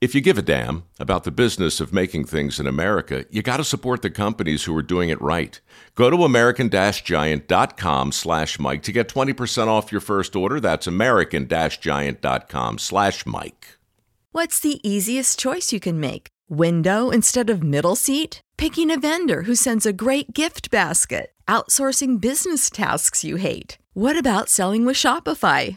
if you give a damn about the business of making things in America, you got to support the companies who are doing it right. Go to american-giant.com slash Mike to get 20% off your first order. That's american-giant.com slash Mike. What's the easiest choice you can make? Window instead of middle seat? Picking a vendor who sends a great gift basket? Outsourcing business tasks you hate? What about selling with Shopify?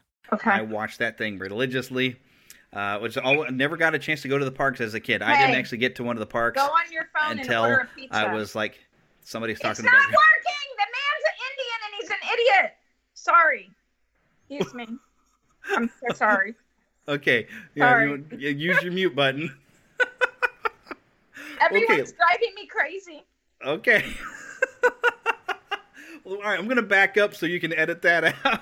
Okay. I watched that thing religiously. Uh, which all, never got a chance to go to the parks as a kid. I didn't actually get to one of the parks Go on your phone until and order a pizza. I was like, somebody's talking. It's not working. The man's an Indian and he's an idiot. Sorry. Excuse me. I'm so sorry. Okay, yeah, Sorry. you, you use your mute button. Everyone's driving me crazy. Okay. well, all right, I'm gonna back up so you can edit that out.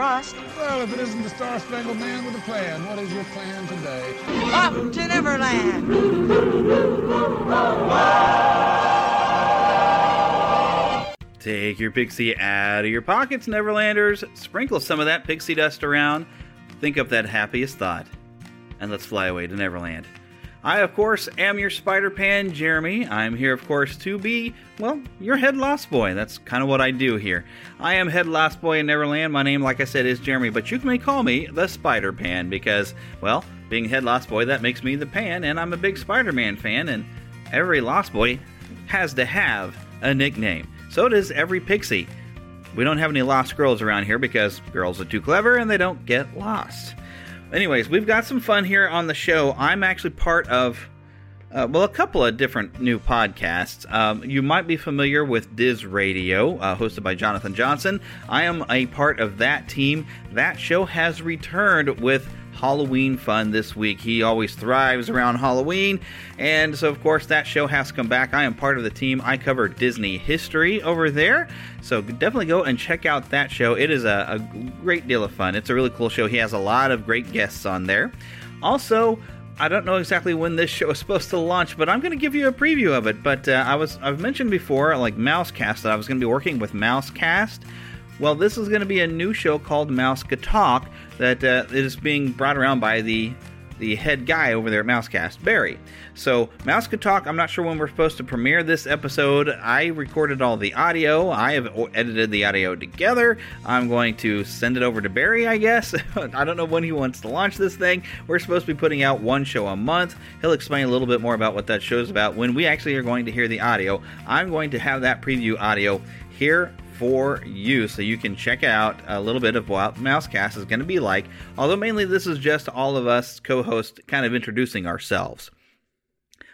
and trust. Well, if it isn't the Star Spangled Man with a plan, what is your plan today? Up to Neverland! Take your pixie out of your pockets, Neverlanders. Sprinkle some of that pixie dust around. Think up that happiest thought. And let's fly away to Neverland. I, of course, am your Spider Pan, Jeremy. I'm here, of course, to be, well, your head lost boy. That's kind of what I do here. I am head lost boy in Neverland. My name, like I said, is Jeremy, but you may call me the Spider Pan because, well, being head lost boy, that makes me the pan, and I'm a big Spider Man fan, and every lost boy has to have a nickname. So does every pixie. We don't have any lost girls around here because girls are too clever and they don't get lost. Anyways, we've got some fun here on the show. I'm actually part of, uh, well, a couple of different new podcasts. Um, you might be familiar with Diz Radio, uh, hosted by Jonathan Johnson. I am a part of that team. That show has returned with Halloween fun this week. He always thrives around Halloween, and so of course that show has come back. I am part of the team. I cover Disney history over there, so definitely go and check out that show. It is a, a great deal of fun. It's a really cool show. He has a lot of great guests on there. Also, I don't know exactly when this show is supposed to launch, but I'm going to give you a preview of it. But uh, I was I've mentioned before, like Mousecast, that I was going to be working with Mousecast. Well, this is going to be a new show called Mouse Talk that uh, is being brought around by the the head guy over there at Mousecast, Barry. So, Mouseketalk, I'm not sure when we're supposed to premiere this episode. I recorded all the audio, I have edited the audio together. I'm going to send it over to Barry, I guess. I don't know when he wants to launch this thing. We're supposed to be putting out one show a month. He'll explain a little bit more about what that show's about when we actually are going to hear the audio. I'm going to have that preview audio here for you so you can check out a little bit of what Mousecast is going to be like. Although mainly this is just all of us co hosts kind of introducing ourselves.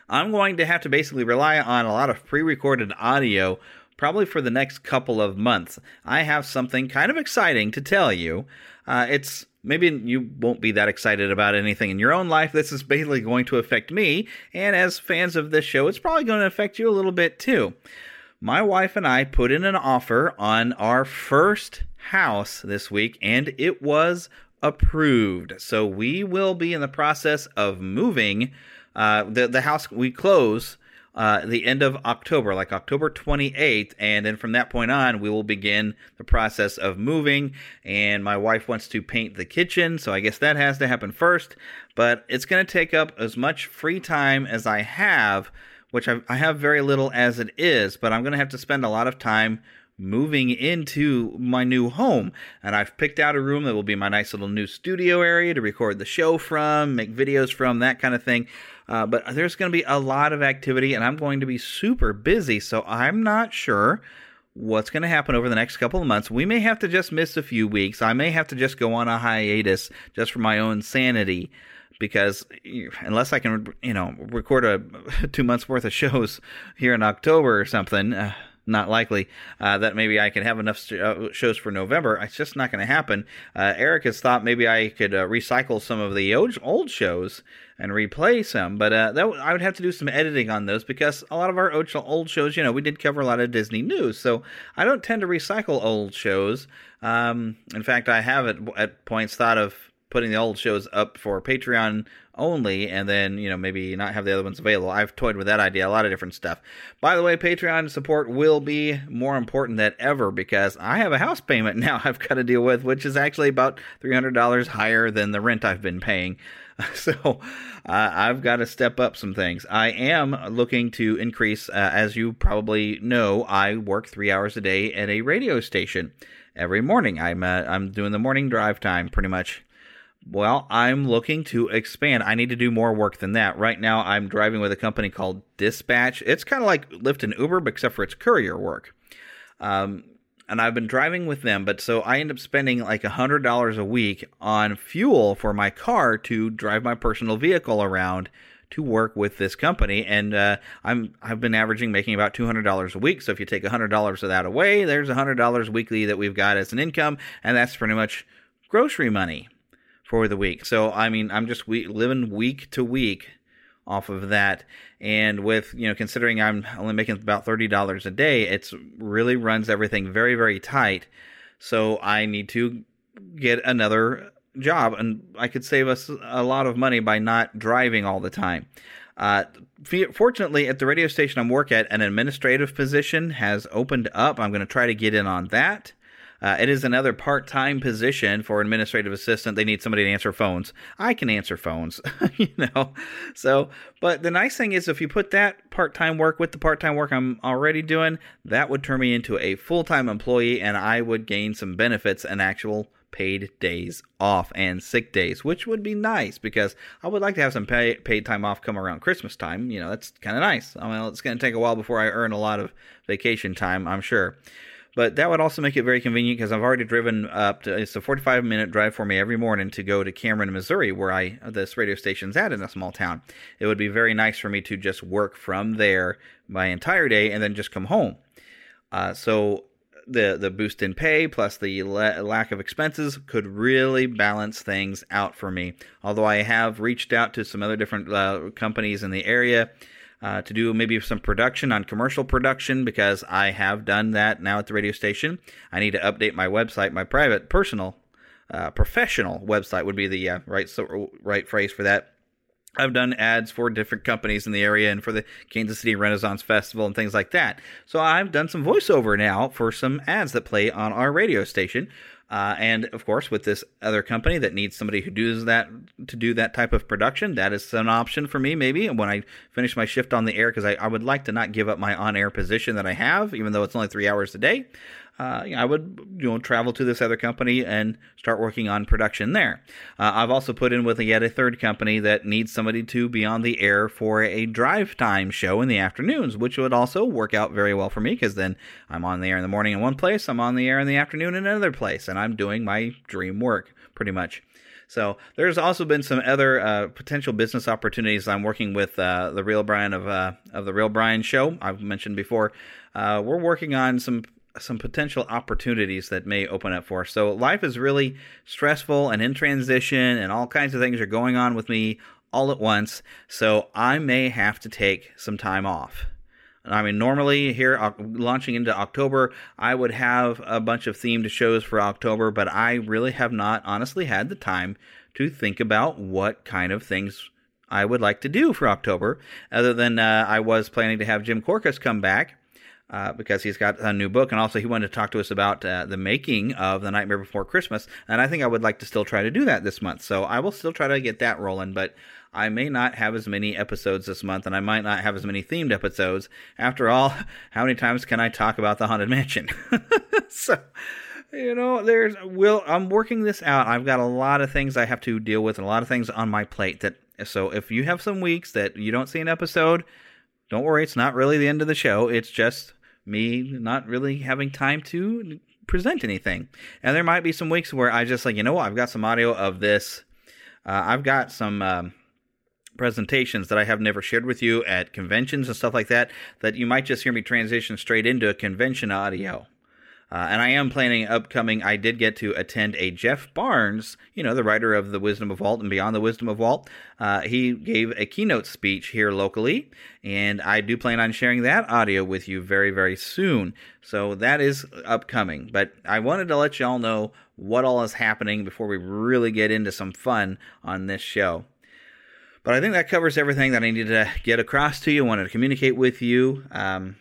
I'm going to have to basically rely on a lot of pre recorded audio probably for the next couple of months. I have something kind of exciting to tell you. Uh, it's maybe you won't be that excited about anything in your own life. This is basically going to affect me, and as fans of this show, it's probably going to affect you a little bit too my wife and I put in an offer on our first house this week, and it was approved. So we will be in the process of moving. Uh, the the house we close uh, the end of October, like October 28th, and then from that point on, we will begin the process of moving. And my wife wants to paint the kitchen, so I guess that has to happen first. But it's going to take up as much free time as I have which I, I have very little as it is, but I'm going to have to spend a lot of time moving into my new home. And I've picked out a room that will be my nice little new studio area to record the show from, make videos from, that kind of thing. Uh, but there's going to be a lot of activity, and I'm going to be super busy. So I'm not sure what's going to happen over the next couple of months. We may have to just miss a few weeks. I may have to just go on a hiatus just for my own sanity because unless I can, you know, record a two months worth of shows here in October or something, uh, not likely uh, that maybe I can have enough uh, shows for November. It's just not going to happen. Uh, Eric has thought maybe I could uh, recycle some of the old, old shows and replay some, but uh, that w- I would have to do some editing on those because a lot of our old, old shows, you know, we did cover a lot of Disney news, so I don't tend to recycle old shows. Um, in fact, I have at, at points thought of putting the old shows up for Patreon only and then, you know, maybe not have the other ones available. I've toyed with that idea, a lot of different stuff. By the way, Patreon support will be more important than ever because I have a house payment now I've got to deal with, which is actually about $300 higher than the rent I've been paying. So uh, I've got to step up some things. I am looking to increase, uh, as you probably know, I work three hours a day at a radio station every morning. I'm uh, I'm doing the morning drive time pretty much well, I'm looking to expand. I need to do more work than that. Right now, I'm driving with a company called Dispatch. It's kind of like Lyft and Uber, but except for it's courier work. Um, and I've been driving with them, but so I end up spending like a hundred dollars a week on fuel for my car to drive my personal vehicle around to work with this company, and uh, I'm I've been averaging making about two hundred dollars a week. So if you take a hundred dollars of that away, there's a hundred dollars weekly that we've got as an income, and that's pretty much grocery money for the week. So I mean, I'm just we- living week to week off of that, and with you know considering I'm only making about thirty dollars a day, it's really runs everything very very tight. So I need to get another job, and I could save us a lot of money by not driving all the time. Uh, fortunately, at the radio station I'm work at, an administrative position has opened up. I'm going to try to get in on that. Uh, it is another part time position for administrative assistant. They need somebody to answer phones. I can answer phones, you know. So, but the nice thing is, if you put that part time work with the part time work I'm already doing, that would turn me into a full time employee and I would gain some benefits and actual paid days off and sick days, which would be nice because I would like to have some pay, paid time off come around Christmas time. You know, that's kind of nice. I mean, it's going to take a while before I earn a lot of vacation time, I'm sure. But that would also make it very convenient because I've already driven up to, it's a 45 minute drive for me every morning to go to Cameron, Missouri, where I this radio station's at in a small town. It would be very nice for me to just work from there my entire day and then just come home. Uh, so the the boost in pay plus the la- lack of expenses could really balance things out for me. Although I have reached out to some other different uh, companies in the area uh, to do maybe some production on commercial production because I have done that now at the radio station. I need to update my website, my private, personal, uh, professional website would be the uh, right so, right phrase for that. I've done ads for different companies in the area and for the Kansas City Renaissance Festival and things like that. So I've done some voiceover now for some ads that play on our radio station. Uh, and of course, with this other company that needs somebody who does that to do that type of production, that is an option for me. Maybe when I finish my shift on the air, because I, I would like to not give up my on-air position that I have, even though it's only three hours a day uh, I would you know travel to this other company and start working on production there. Uh, I've also put in with yet a third company that needs somebody to be on the air for a drive time show in the afternoons, which would also work out very well for me because then I'm on the air in the morning in one place, I'm on the air in the afternoon in another place, and I'm doing my dream work pretty much. So there's also been some other uh, potential business opportunities. I'm working with uh, the Real Brian of uh, of the Real Brian Show. I've mentioned before. Uh, we're working on some some potential opportunities that may open up for us. So life is really stressful and in transition, and all kinds of things are going on with me all at once. So I may have to take some time off. I mean, normally here uh, launching into October, I would have a bunch of themed shows for October, but I really have not honestly had the time to think about what kind of things I would like to do for October, other than uh, I was planning to have Jim Korkis come back uh, because he's got a new book, and also he wanted to talk to us about uh, the making of The Nightmare Before Christmas. And I think I would like to still try to do that this month. So I will still try to get that rolling, but I may not have as many episodes this month, and I might not have as many themed episodes. After all, how many times can I talk about the Haunted Mansion? so you know there's will i'm working this out i've got a lot of things i have to deal with and a lot of things on my plate that so if you have some weeks that you don't see an episode don't worry it's not really the end of the show it's just me not really having time to present anything. And there might be some weeks where I just like, you know what, I've got some audio of this. Uh, I've got some um, presentations that I have never shared with you at conventions and stuff like that, that you might just hear me transition straight into a convention audio. Uh, and I am planning upcoming. I did get to attend a Jeff Barnes, you know, the writer of The Wisdom of Walt and Beyond the Wisdom of Walt. Uh, he gave a keynote speech here locally, and I do plan on sharing that audio with you very, very soon. So that is upcoming. But I wanted to let y'all know what all is happening before we really get into some fun on this show. But I think that covers everything that I needed to get across to you. Wanted to communicate with you. Um,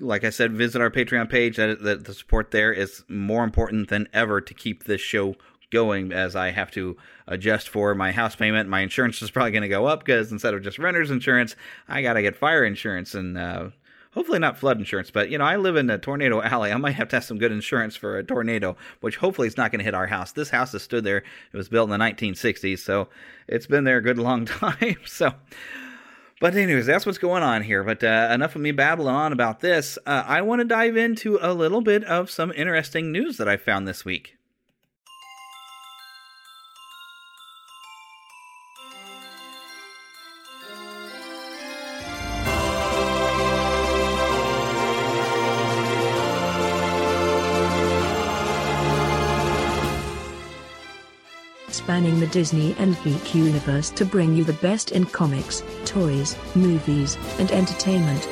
like I said, visit our Patreon page. That, that the support there is more important than ever to keep this show going as I have to adjust for my house payment. My insurance is probably going to go up because instead of just renter's insurance, I got to get fire insurance and uh, hopefully not flood insurance. But you know, I live in a tornado alley. I might have to have some good insurance for a tornado, which hopefully is not going to hit our house. This house has stood there. It was built in the 1960s, so it's been there a good long time. so but anyways, that's what's going on here. But uh, enough of me babbling on about this. Uh, I want to dive into a little bit of some interesting news that I found this week. Spanning the Disney and geek universe to bring you the best in comics, toys, movies, and entertainment.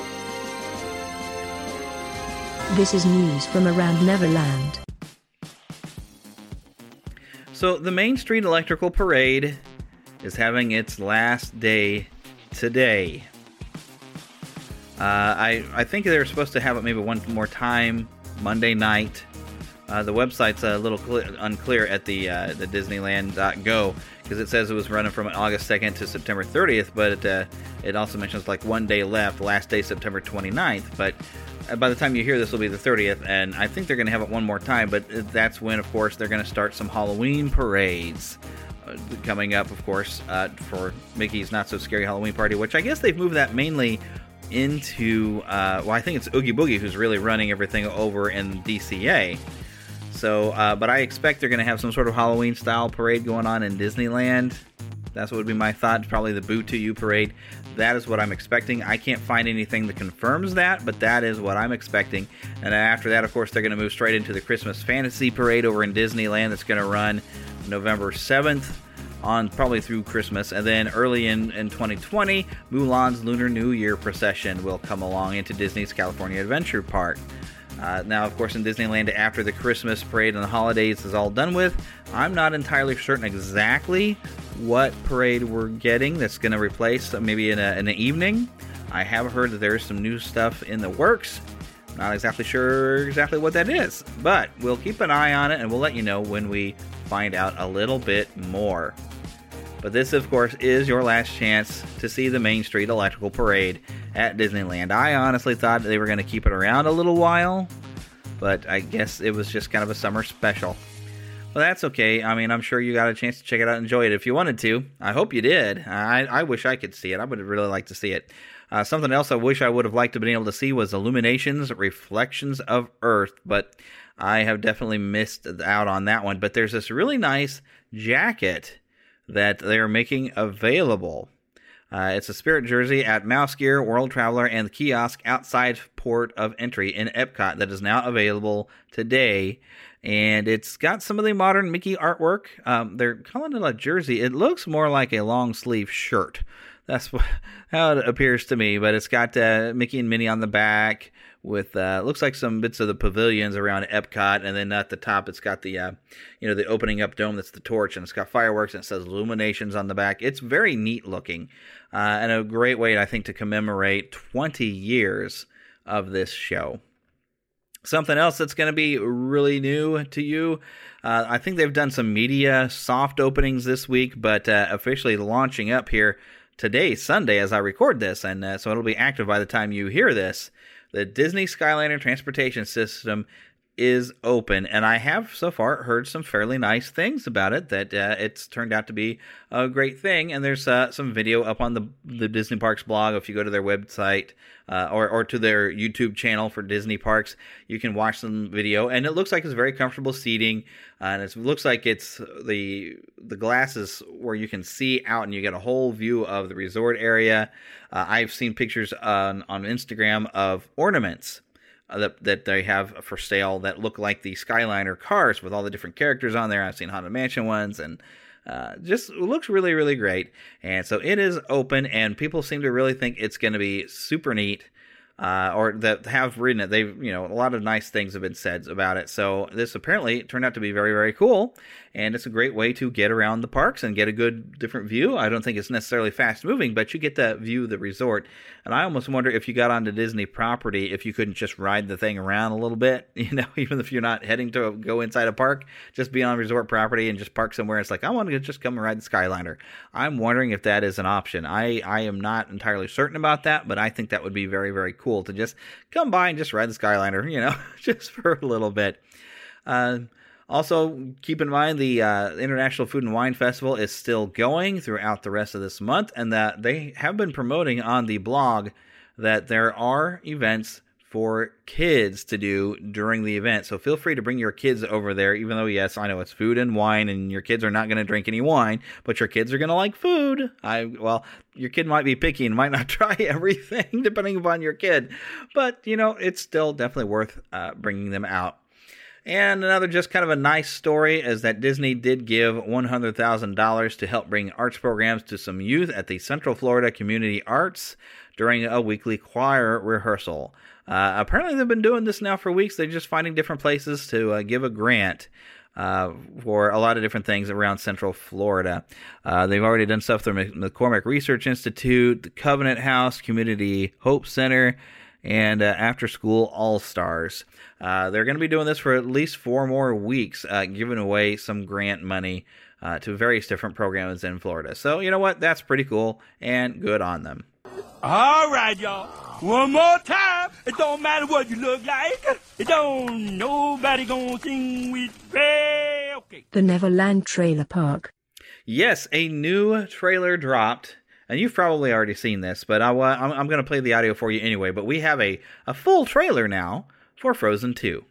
This is news from around Neverland. So, the Main Street Electrical Parade is having its last day today. Uh, I, I think they're supposed to have it maybe one more time Monday night uh, the website's a little cl- unclear at the uh, the Disneyland.go because it says it was running from August 2nd to September 30th, but it, uh, it also mentions like one day left, last day September 29th. But uh, by the time you hear this, will be the 30th, and I think they're going to have it one more time. But that's when, of course, they're going to start some Halloween parades uh, coming up, of course, uh, for Mickey's Not So Scary Halloween Party, which I guess they've moved that mainly into. Uh, well, I think it's Oogie Boogie who's really running everything over in DCA. So, uh, but I expect they're going to have some sort of Halloween style parade going on in Disneyland. That's what would be my thought. Probably the Boo to You parade. That is what I'm expecting. I can't find anything that confirms that, but that is what I'm expecting. And after that, of course, they're going to move straight into the Christmas Fantasy Parade over in Disneyland. That's going to run November 7th on probably through Christmas. And then early in, in 2020, Mulan's Lunar New Year procession will come along into Disney's California Adventure Park. Uh, now, of course, in Disneyland, after the Christmas parade and the holidays is all done with, I'm not entirely certain exactly what parade we're getting that's going to replace maybe in, a, in the evening. I have heard that there's some new stuff in the works. Not exactly sure exactly what that is, but we'll keep an eye on it and we'll let you know when we find out a little bit more. But this, of course, is your last chance to see the Main Street Electrical Parade at Disneyland. I honestly thought they were going to keep it around a little while, but I guess it was just kind of a summer special. Well, that's okay. I mean, I'm sure you got a chance to check it out and enjoy it if you wanted to. I hope you did. I, I wish I could see it. I would really like to see it. Uh, something else I wish I would have liked to been able to see was Illuminations, Reflections of Earth, but I have definitely missed out on that one. But there's this really nice jacket that they're making available. Uh, it's a Spirit jersey at Mouse Gear, World Traveler, and the kiosk outside port of entry in Epcot that is now available today. And it's got some of the modern Mickey artwork. Um, they're calling it a jersey. It looks more like a long sleeve shirt. That's how it appears to me. But it's got uh, Mickey and Minnie on the back with uh, looks like some bits of the pavilions around Epcot, and then at the top it's got the uh, you know the opening up dome that's the torch, and it's got fireworks and it says illuminations on the back. It's very neat looking, uh, and a great way I think to commemorate 20 years of this show. Something else that's going to be really new to you. Uh, I think they've done some media soft openings this week, but uh, officially launching up here today, Sunday, as I record this, and uh, so it'll be active by the time you hear this. The Disney Skyliner transportation system is open, and I have so far heard some fairly nice things about it. That uh, it's turned out to be a great thing, and there's uh, some video up on the the Disney Parks blog. If you go to their website uh, or or to their YouTube channel for Disney Parks, you can watch some video, and it looks like it's very comfortable seating, and it looks like it's the the glasses where you can see out, and you get a whole view of the resort area. Uh, I've seen pictures on on Instagram of ornaments uh, that that they have for sale that look like the Skyliner cars with all the different characters on there. I've seen Haunted Mansion ones and. Uh, just looks really, really great. And so it is open, and people seem to really think it's going to be super neat uh, or that have ridden it. They've, you know, a lot of nice things have been said about it. So this apparently turned out to be very, very cool, and it's a great way to get around the parks and get a good different view. I don't think it's necessarily fast moving, but you get to view the resort. And I almost wonder if you got onto Disney property, if you couldn't just ride the thing around a little bit, you know, even if you're not heading to go inside a park, just be on resort property and just park somewhere. It's like I want to just come and ride the Skyliner. I'm wondering if that is an option. I I am not entirely certain about that, but I think that would be very, very cool cool to just come by and just ride the Skyliner, you know, just for a little bit. Uh, also, keep in mind the uh, International Food and Wine Festival is still going throughout the rest of this month, and that they have been promoting on the blog that there are events for kids to do during the event. So feel free to bring your kids over there, even though, yes, I know it's food and wine, and your kids are not going to drink any wine, but your kids are going to like food. I, well, your kid might be picky and might not try everything depending upon your kid, but, you know, it's still definitely worth uh, bringing them out. And another just kind of a nice story is that Disney did give $100,000 to help bring arts programs to some youth at the Central Florida Community Arts during a weekly choir rehearsal. Uh, apparently, they've been doing this now for weeks. They're just finding different places to uh, give a grant. Uh, for a lot of different things around Central Florida. Uh, they've already done stuff through McCormick Research Institute, the Covenant House, Community Hope Center, and uh, After School All Stars. Uh, they're going to be doing this for at least four more weeks, uh, giving away some grant money uh, to various different programs in Florida. So, you know what? That's pretty cool and good on them. All right, y'all. One more time. It don't matter what you look like. It don't nobody gonna sing with me. Okay. The Neverland Trailer Park. Yes, a new trailer dropped. And you've probably already seen this, but I, I'm, I'm going to play the audio for you anyway. But we have a, a full trailer now for Frozen 2.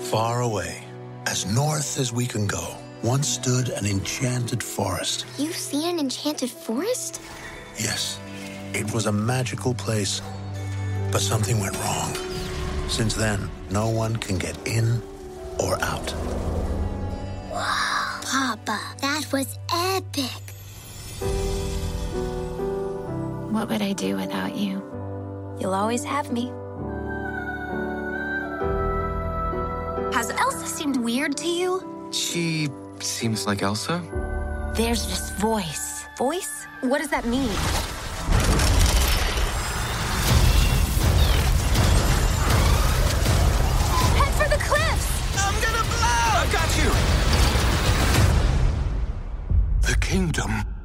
Far away, as north as we can go, once stood an enchanted forest. You've seen an enchanted forest? Yes. It was a magical place, but something went wrong. Since then, no one can get in or out. Wow. Papa, that was epic. What would I do without you? You'll always have me. Has Elsa seemed weird to you? She seems like Elsa. There's this voice. Voice? What does that mean? Head for the cliffs! I'm gonna blow! I got you! The kingdom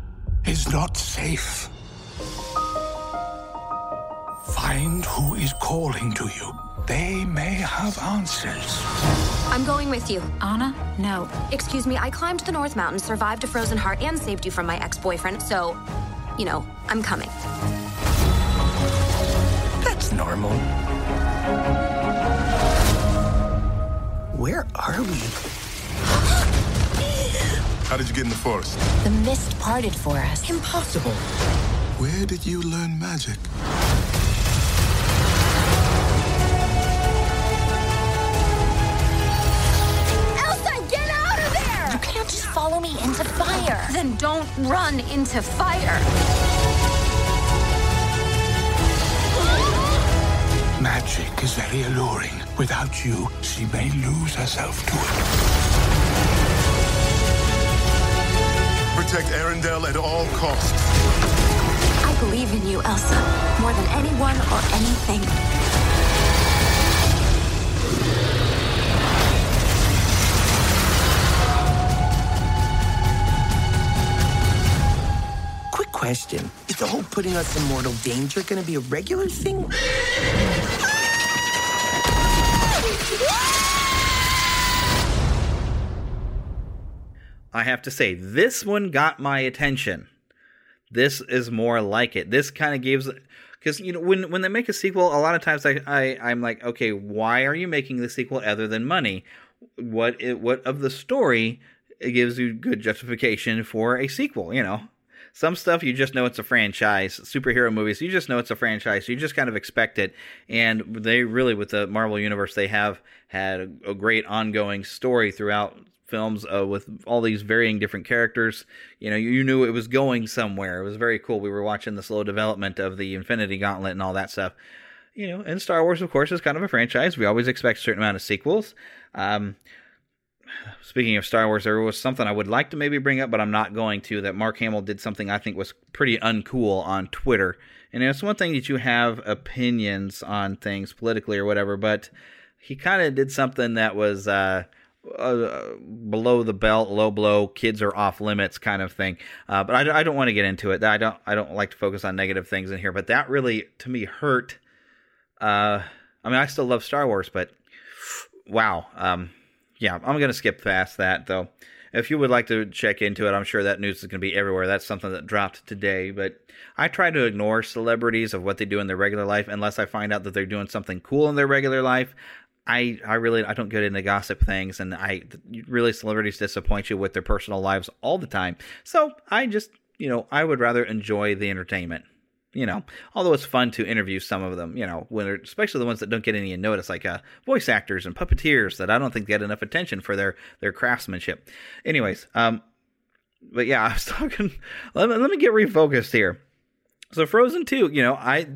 is not safe. Find who is calling to you. They may have answers. I'm going with you. Anna? No. Excuse me, I climbed the North Mountain, survived a frozen heart, and saved you from my ex boyfriend, so, you know, I'm coming. That's normal. Where are we? How did you get in the forest? The mist parted for us. Impossible. Where did you learn magic? Elsa, get out of there! You can't just follow me into fire. Then don't run into fire. Magic is very alluring. Without you, she may lose herself to it. Protect Arendelle at all costs. I believe in you, Elsa, more than anyone or anything. Quick question. Is the whole putting us in mortal danger gonna be a regular thing? I have to say, this one got my attention. This is more like it. This kind of gives because you know when when they make a sequel, a lot of times I, I I'm like, okay, why are you making the sequel other than money? What it, what of the story it gives you good justification for a sequel? You know, some stuff you just know it's a franchise. Superhero movies, you just know it's a franchise. You just kind of expect it. And they really, with the Marvel universe, they have had a, a great ongoing story throughout films uh, with all these varying different characters. You know, you, knew it was going somewhere. It was very cool. We were watching the slow development of the Infinity Gauntlet and all that stuff. You know, and Star Wars, of course, is kind of a franchise. We always expect a certain amount of sequels. Um, speaking of Star Wars, there was something I would like to maybe bring up, but I'm not going to. That Mark Hamill did something I think was pretty uncool on Twitter. And it's one thing that you have opinions on things politically or whatever, but he kind of did something that was uh, uh, below the belt, low blow, kids are off limits kind of thing. Uh, but I, I don't want to get into it. I don't I don't like to focus on negative things in here. But that really to me hurt. Uh, I mean, I still love Star Wars, but wow. Um, yeah, I'm gonna skip past that though. If you would like to check into it, I'm sure that news is going to be everywhere. That's something that dropped today. But I try to ignore celebrities of what they do in their regular life unless I find out that they're doing something cool in their regular life. I I really I don't get into gossip things, and I really celebrities disappoint you with their personal lives all the time. So I just you know I would rather enjoy the entertainment. You know, although it's fun to interview some of them, you know, when especially the ones that don't get any notice, like uh, voice actors and puppeteers that I don't think get enough attention for their their craftsmanship. Anyways, um, but yeah, I was talking. Let me, let me get refocused here. So Frozen Two, you know, I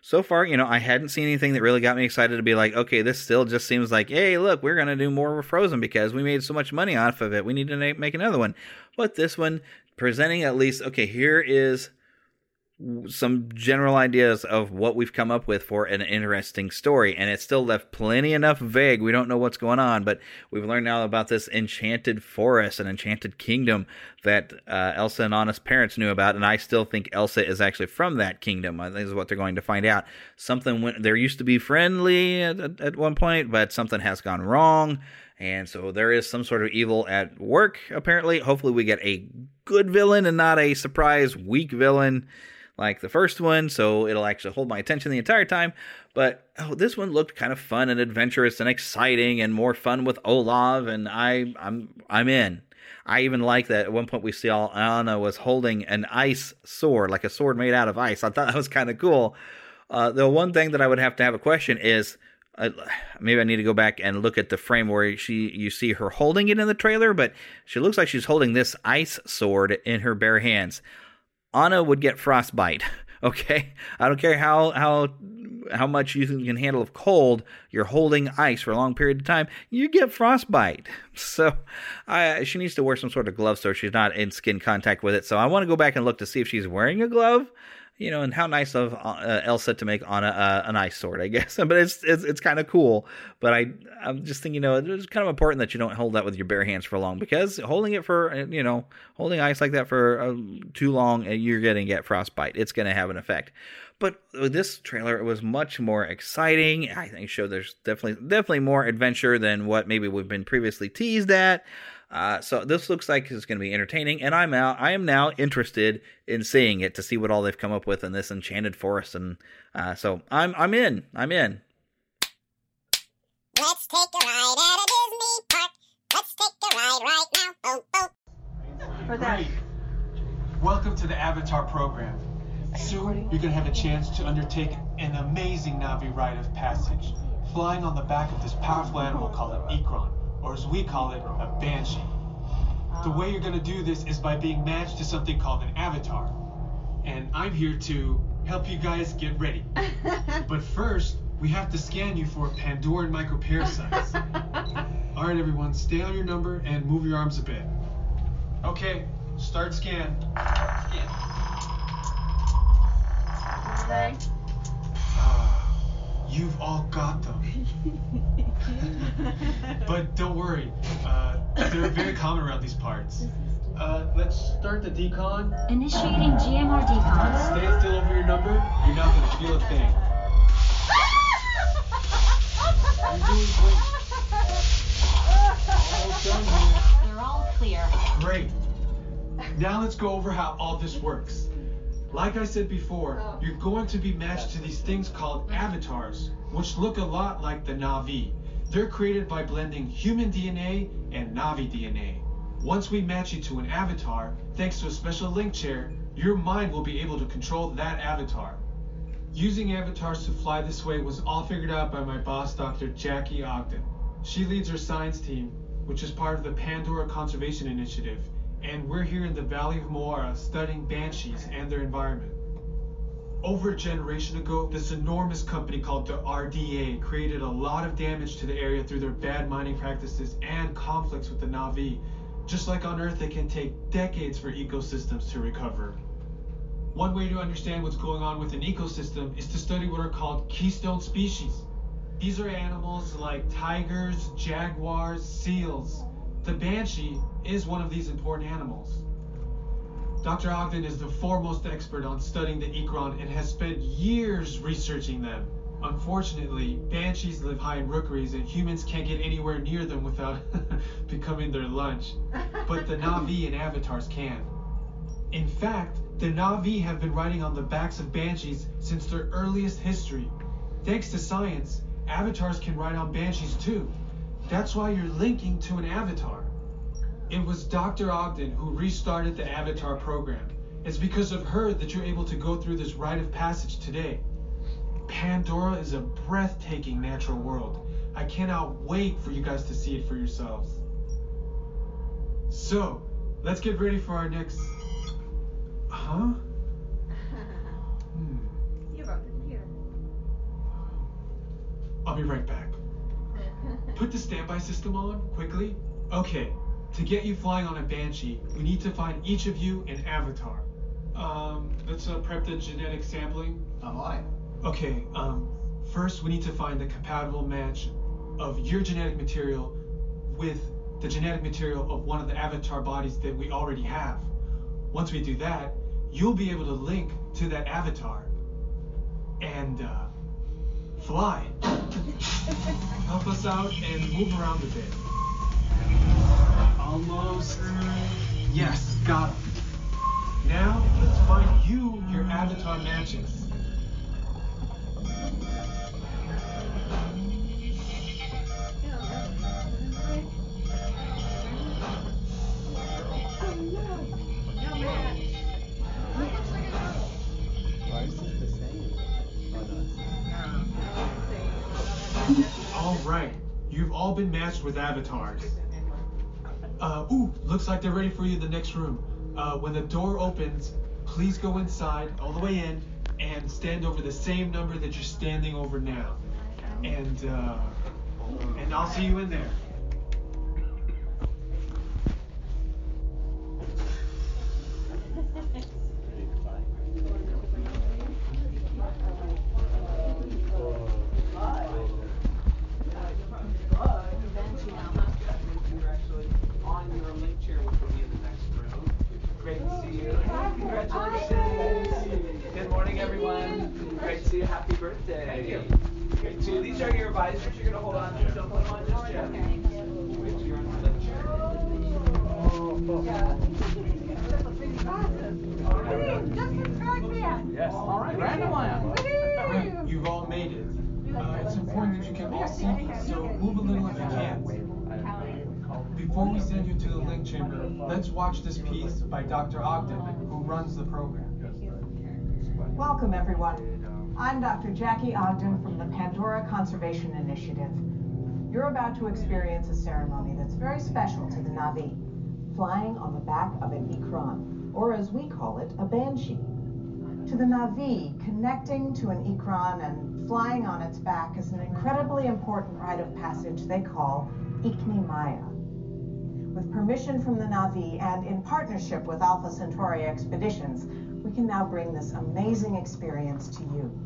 so far, you know, I hadn't seen anything that really got me excited to be like, okay, this still just seems like, hey, look, we're to do more with Frozen because we made so much money off of it. We need to make another one. But this one, presenting at least, okay, here is some general ideas of what we've come up with for an interesting story and it's still left plenty enough vague. We don't know what's going on but we've learned now about this enchanted forest and enchanted kingdom that uh, elsa and anna's parents knew about and i still think elsa is actually from that kingdom i think is what they're going to find out. Something went there used to be friendly at, at one point but something has gone wrong and so there is some sort of evil at work apparently. Hopefully we get a good villain and not a surprise weak villain like the first one, so it'll actually hold my attention the entire time. But oh, this one looked kind of fun and adventurous and exciting and more fun with Olaf, and I I'm I'm in. I even like that at one point we see all Anna was holding an ice sword, like a sword made out of ice. I thought that was kind of cool. Uh, the one thing that I would have to have a question is uh, maybe I need to go back and look at the frame where she you see her holding it in the trailer, but she looks like she's holding this ice sword in her bare hands. Anna would get frostbite. Okay, I don't care how how how much you can handle of cold. You're holding ice for a long period of time. You get frostbite. So, I she needs to wear some sort of glove so she's not in skin contact with it. So I want to go back and look to see if she's wearing a glove. You know, and how nice of uh, Elsa to make on a, uh, an ice sword, I guess. but it's it's, it's kind of cool. But I I'm just thinking, you know, it's kind of important that you don't hold that with your bare hands for long because holding it for uh, you know holding ice like that for uh, too long, uh, you're gonna get frostbite. It's gonna have an effect. But this trailer, it was much more exciting. I think showed there's definitely definitely more adventure than what maybe we've been previously teased at. Uh, so this looks like it's going to be entertaining, and I'm out. I am now interested in seeing it to see what all they've come up with in this enchanted forest, and uh, so I'm I'm in. I'm in. Let's take a ride at a Disney park. Let's take a ride right now. For that. Welcome to the Avatar program. Soon, you're going to have a chance to undertake an amazing Na'vi rite of passage, flying on the back of this powerful animal called an ikran or as we call it, a banshee. The way you're gonna do this is by being matched to something called an avatar. And I'm here to help you guys get ready. but first, we have to scan you for Pandoran microparasites. All right, everyone, stay on your number and move your arms a bit. Okay, start scan. Scan. Okay. You've all got them. but don't worry, uh, they're very common around these parts. Uh, let's start the decon. Initiating GMR decon. Stay still over your number. You're not gonna feel a thing. You're doing great. Almost done here. They're all clear. Great. Now let's go over how all this works. Like I said before, you're going to be matched to these things called avatars, which look a lot like the Na'vi. They're created by blending human DNA and Na'vi DNA. Once we match you to an avatar, thanks to a special link chair, your mind will be able to control that avatar. Using avatars to fly this way was all figured out by my boss, Dr. Jackie Ogden. She leads our science team, which is part of the Pandora Conservation Initiative, and we're here in the Valley of Mo'ara studying banshees and their environment. Over a generation ago, this enormous company called the RDA created a lot of damage to the area through their bad mining practices and conflicts with the Na'vi. Just like on Earth, it can take decades for ecosystems to recover. One way to understand what's going on with an ecosystem is to study what are called keystone species. These are animals like tigers, jaguars, seals. The banshee is one of these important animals. Dr. Ogden is the foremost expert on studying the ikran and has spent years researching them. Unfortunately, banshees live high in rookeries and humans can't get anywhere near them without becoming their lunch. But the Na'vi and avatars can. In fact, the Na'vi have been riding on the backs of banshees since their earliest history. Thanks to science, avatars can ride on banshees too. That's why you're linking to an avatar. It was Dr. Ogden who restarted the Avatar program. It's because of her that you're able to go through this rite of passage today. Pandora is a breathtaking natural world. I cannot wait for you guys to see it for yourselves. So, let's get ready for our next. Huh? Hmm. You brought this here. I'll be right back. Put the standby system on, quickly. Okay, to get you flying on a Banshee, we need to find each of you an avatar. Um, let's uh, prep the genetic sampling. I'm on it. Okay, um, first we need to find the compatible match of your genetic material with the genetic material of one of the avatar bodies that we already have. Once we do that, you'll be able to link to that avatar and uh, fly. Help us out and move around a bit. Almost. Yes, got him. Now, let's find you your avatar matches. All right, you've all been matched with avatars. Uh, ooh, looks like they're ready for you in the next room. Uh, when the door opens, please go inside, all the way in, and stand over the same number that you're standing over now. And, uh, and I'll see you in there. Watch this piece by Dr. Ogden, who runs the program. Welcome, everyone. I'm Dr. Jackie Ogden from the Pandora Conservation Initiative. You're about to experience a ceremony that's very special to the Na'vi, flying on the back of an Ikran, or as we call it, a banshee. To the Na'vi, connecting to an Ikran and flying on its back is an incredibly important rite of passage they call Iknimaya. With permission from the Na'vi and in partnership with Alpha Centauri Expeditions, we can now bring this amazing experience to you.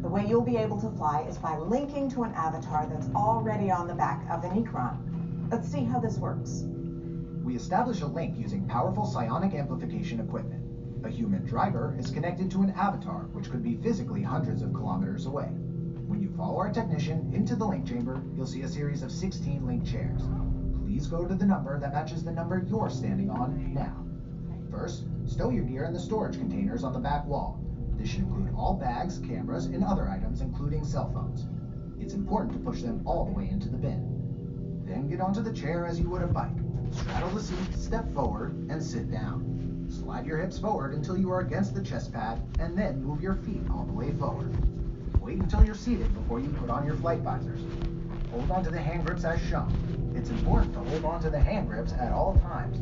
The way you'll be able to fly is by linking to an avatar that's already on the back of an Ikran. Let's see how this works. We establish a link using powerful psionic amplification equipment. A human driver is connected to an avatar, which could be physically hundreds of kilometers away. When you follow our technician into the link chamber, you'll see a series of 16 link chairs. Please go to the number that matches the number you're standing on now. First, stow your gear in the storage containers on the back wall. This should include all bags, cameras, and other items, including cell phones. It's important to push them all the way into the bin. Then get onto the chair as you would a bike. Straddle the seat, step forward, and sit down. Slide your hips forward until you are against the chest pad, and then move your feet all the way forward. Wait until you're seated before you put on your flight visors. Hold onto the hand grips as shown. It's important to hold onto the hand grips at all times.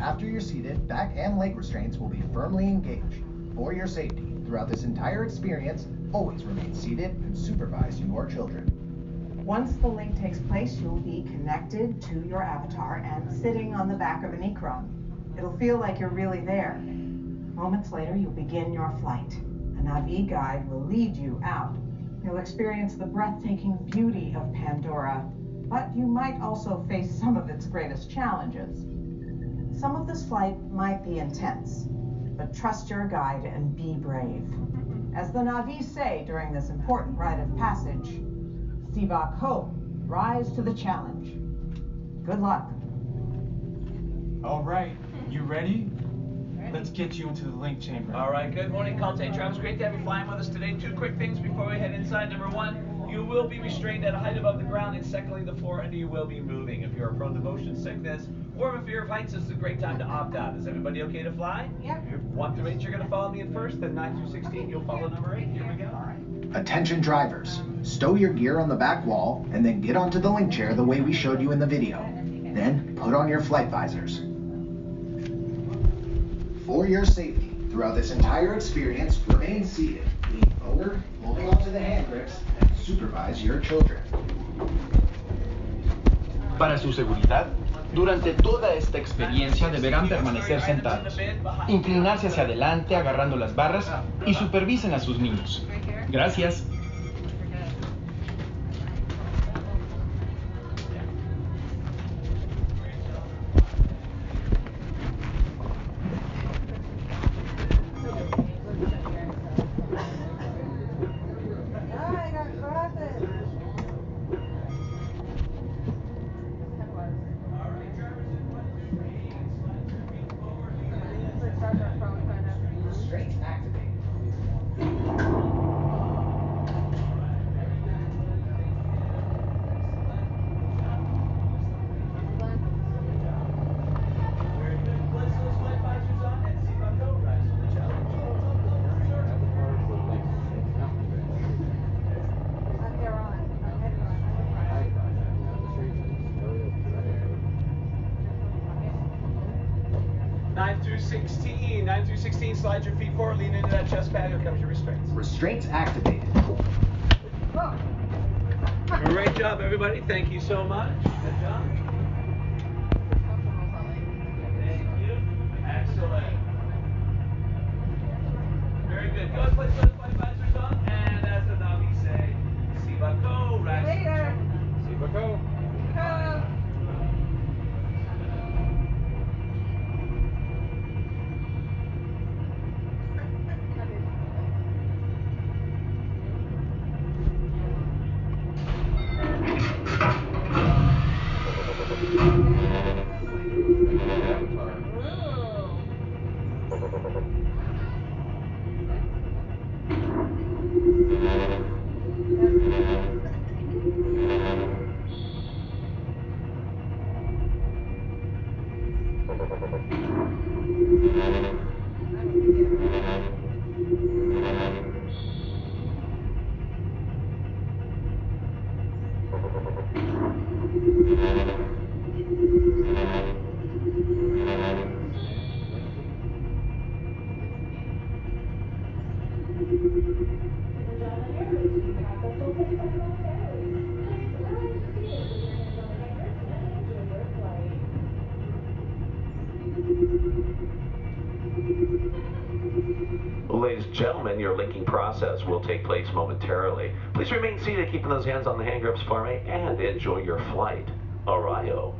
After you're seated, back and leg restraints will be firmly engaged. For your safety, throughout this entire experience, always remain seated and supervise your children. Once the link takes place, you'll be connected to your avatar and sitting on the back of an Ikran. It'll feel like you're really there. Moments later, you'll begin your flight. A Na'vi guide will lead you out. You'll experience the breathtaking beauty of Pandora, but you might also face some of its greatest challenges. Some of this flight might be intense, but trust your guide and be brave. As the Na'vi say during this important rite of passage, Sivako, rise to the challenge. Good luck. All right, you ready? Let's get you into the link chamber. All right, good morning, Conte Travis. Great to have you flying with us today. Two quick things before we head inside. Number one, you will be restrained at a height above the ground, and secondly, the floor under you will be moving. If you're prone to motion sickness or have a fear of heights, this is a great time to opt out. Is everybody okay to fly? Yep. One through eight, you're going to follow me at first, then nine through 16, you'll follow number eight. Here we go. Attention drivers, stow your gear on the back wall and then get onto the link chair the way we showed you in the video. Then put on your flight visors. For your safety, throughout this entire experience, remain seated, lean forward, holding onto the hand grips, and Para su seguridad, durante toda esta experiencia deberán permanecer sentados, inclinarse hacia adelante agarrando las barras y supervisen a sus niños. Gracias. Slide your feet forward, lean into that chest pad. Here comes your restraints. Restraints activated. Great job, everybody. Thank you so much. Gentlemen, your linking process will take place momentarily. Please remain seated, keeping those hands on the hand grips for me, and enjoy your flight. Irayo.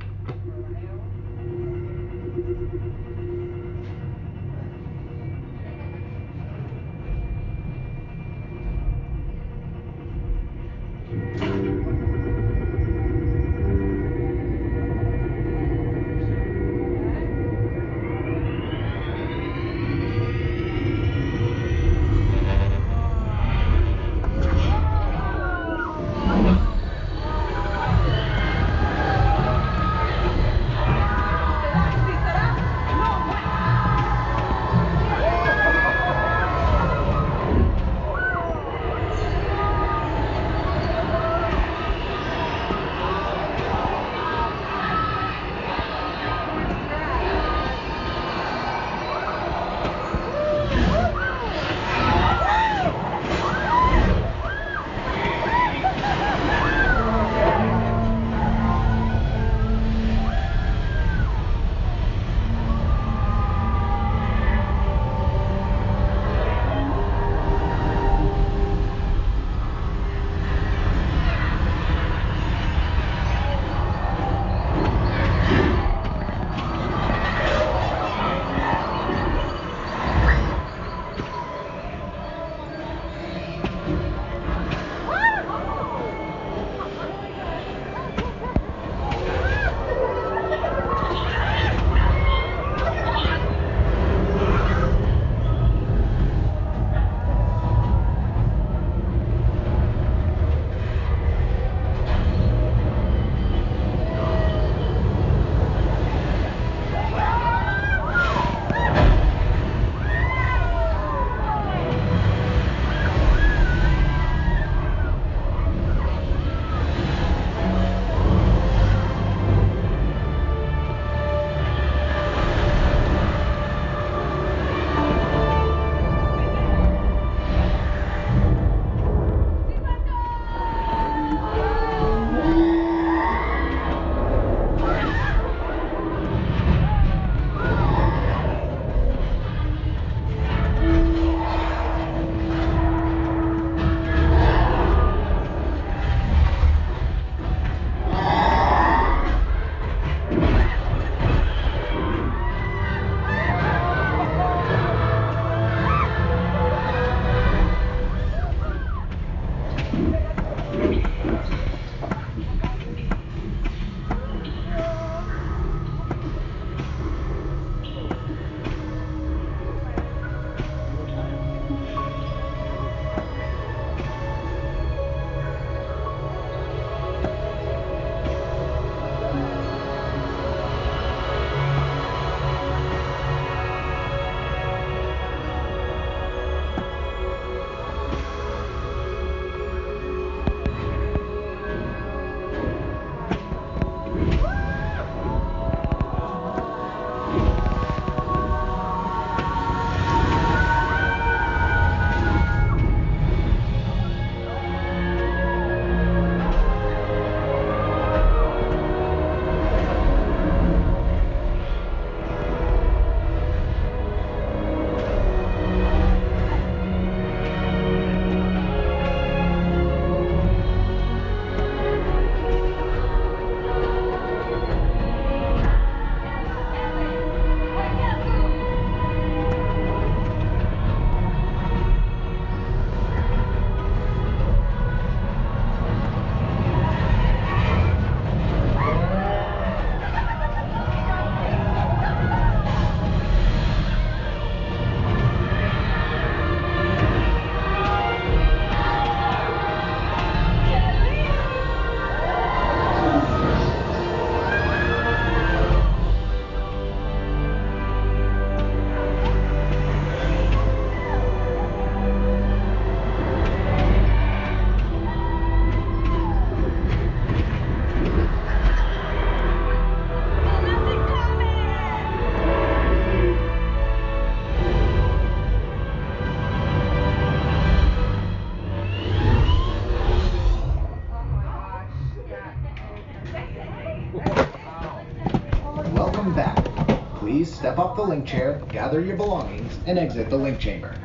The link chair, gather your belongings, and exit the link chamber.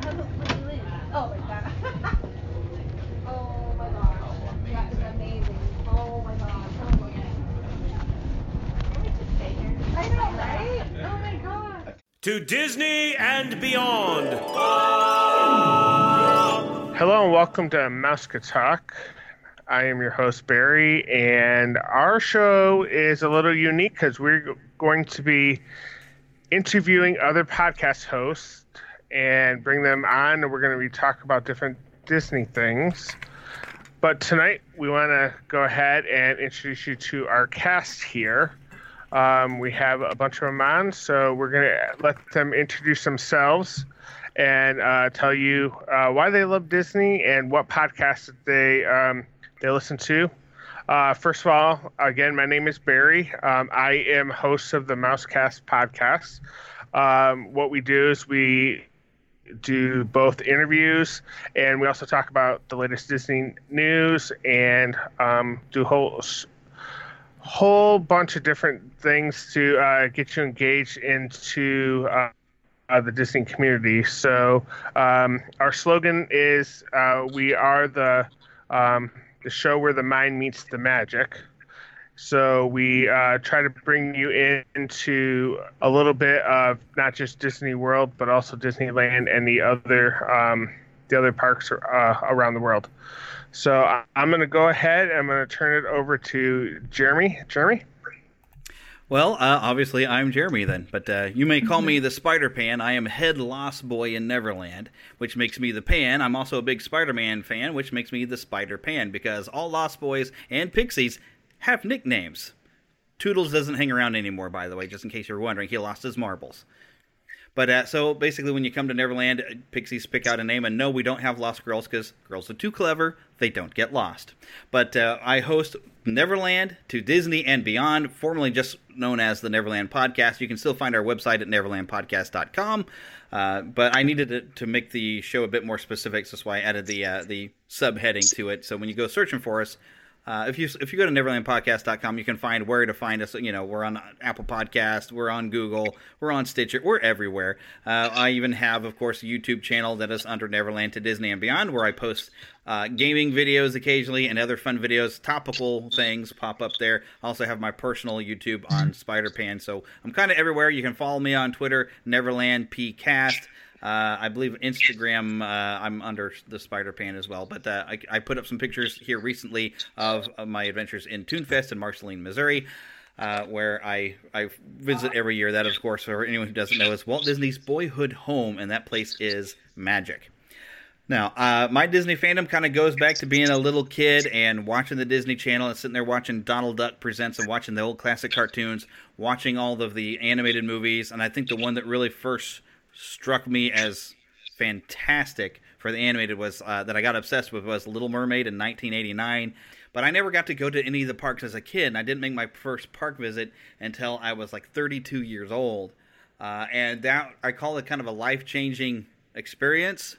Oh my god. oh my gosh. That is amazing. Oh my gosh. Oh my gosh. I know, right? Oh my god. To Disney and beyond. Hello and welcome to Mouseketalk. I am your host Barry, and our show is a little unique because we're going to be interviewing other podcast hosts and bring them on, and we're going to be talking about different Disney things. But tonight we want to go ahead and introduce you to our cast here. Um, we have a bunch of them on, so we're going to let them introduce themselves and uh, tell you uh, why they love Disney and what podcasts they um, they listen to. Uh, first of all, again, my name is Barry. Um, I am host of the Mousecast podcast. Um, what we do is we do both interviews and we also talk about the latest Disney news and um, do whole whole bunch of different things to uh, get you engaged into uh, uh, the Disney community. So um, our slogan is uh, "We are the um, the show where the mind meets the magic." So we uh, try to bring you in, into a little bit of not just Disney World, but also Disneyland and the other um, the other parks uh, around the world. So I'm going to go ahead. I'm going to turn it over to Jeremy. Jeremy. Well, uh, obviously I'm Jeremy then, but uh, you may call me the Spider Pan. I am head lost boy in Neverland, which makes me the Pan. I'm also a big Spider-Man fan, which makes me the Spider Pan because all Lost Boys and Pixies have nicknames. Toodles doesn't hang around anymore, by the way, just in case you're wondering. He lost his marbles. But uh, so basically, when you come to Neverland, uh, Pixies pick out a name, and no, we don't have Lost Girls because girls are too clever. They don't get lost. But uh, I host Neverland to Disney and beyond, formerly just known as the Neverland Podcast. You can still find our website at neverlandpodcast.com. Uh, but I needed to, to make the show a bit more specific, so that's why I added the uh, the subheading to it. So when you go searching for us, uh, if you if you go to neverlandpodcast.com, you can find where to find us. You know, we're on Apple Podcast, we're on Google, we're on Stitcher, we're everywhere. Uh, I even have, of course, a YouTube channel that is under Neverland to Disney and Beyond, where I post uh, gaming videos occasionally and other fun videos, topical things pop up there. I also have my personal YouTube on Spider Pan, so I'm kind of everywhere. You can follow me on Twitter, Neverland PCast. Uh, I believe Instagram. Uh, I'm under the Spider Pan as well, but uh, I, I, put up some pictures here recently of, of my adventures in Toonfest in Marceline, Missouri. Uh, where I, I visit every year. That, of course, for anyone who doesn't know, is Walt Disney's boyhood home, and that place is magic. Now, uh, my Disney fandom kind of goes back to being a little kid and watching the Disney Channel and sitting there watching Donald Duck Presents and watching the old classic cartoons, watching all of the animated movies. And I think the one that really first struck me as fantastic for the animated was uh, that I got obsessed with was Little Mermaid in 1989. But I never got to go to any of the parks as a kid, and I didn't make my first park visit until I was like 32 years old. Uh, and that I call it kind of a life changing experience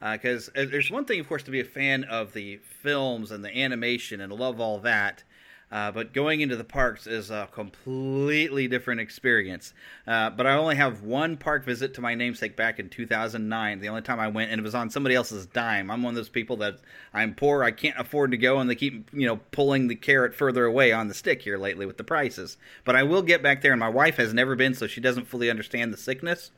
because uh, there's one thing, of course, to be a fan of the films and the animation and love all that. Uh, but going into the parks is a completely different experience. Uh, but I only have one park visit to my namesake back in 2009. The only time I went, and it was on somebody else's dime. I'm one of those people that I'm poor, I can't afford to go, and they keep you know pulling the carrot further away on the stick here lately with the prices. But I will get back there, and my wife has never been, so she doesn't fully understand the sickness.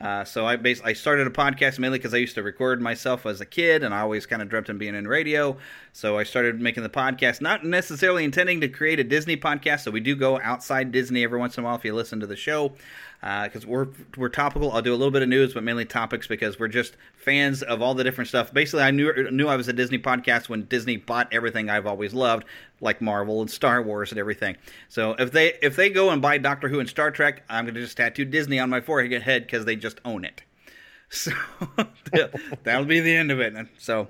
Uh, so I basically I started a podcast mainly because I used to record myself as a kid, and I always kind of dreamt of being in radio. So I started making the podcast, not necessarily intending to create a Disney podcast. So we do go outside Disney every once in a while if you listen to the show, because uh, we're we're topical. I'll do a little bit of news, but mainly topics because we're just fans of all the different stuff. Basically, I knew knew I was a Disney podcast when Disney bought everything I've always loved, like Marvel and Star Wars and everything. So if they if they go and buy Doctor Who and Star Trek, I'm going to just tattoo Disney on my forehead because they just own it. So that'll be the end of it. So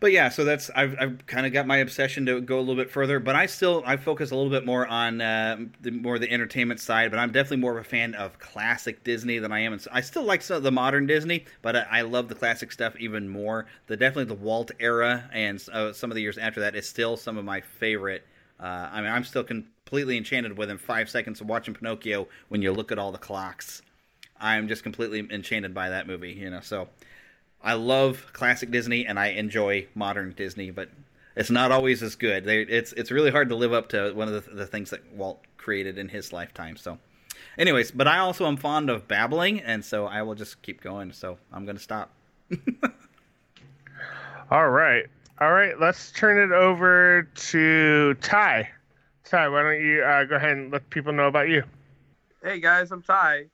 but yeah, so that's I've, I've kind of got my obsession to go a little bit further, but I still I focus a little bit more on uh, the more the entertainment side. But I'm definitely more of a fan of classic Disney than I am. And I still like some of the modern Disney, but I, I love the classic stuff even more. The definitely the Walt era and uh, some of the years after that is still some of my favorite. Uh, I mean, I'm still completely enchanted within five seconds of watching Pinocchio. When you look at all the clocks, I'm just completely enchanted by that movie. You know, so I love classic Disney and I enjoy modern Disney, but it's not always as good. They, it's it's really hard to live up to one of the, the things that Walt created in his lifetime. So, anyways, but I also am fond of babbling, and so I will just keep going. So I'm going to stop. All right. All right. Let's turn it over to Ty. Ty, why don't you uh, go ahead and let people know about you? Hey guys, I'm Ty.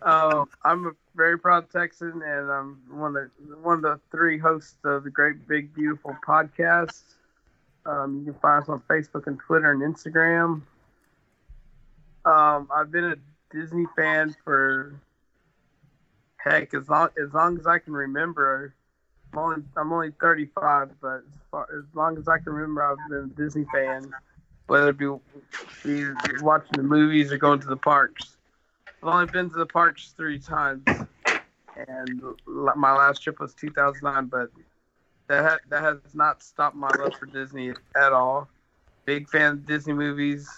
uh, I'm a very proud Texan, and I'm one of the one of the three hosts of the Great Big Beautiful podcast. Um, you can find us on Facebook and Twitter and Instagram. Um, I've been a Disney fan for heck as long as long as I can remember. I'm only I'm only 35, but as, far, as long as I can remember, I've been a Disney fan, whether it be, be watching the movies or going to the parks. I've only been to the parks three times, and my last trip was 2009. But that ha- that has not stopped my love for Disney at all. Big fan of Disney movies,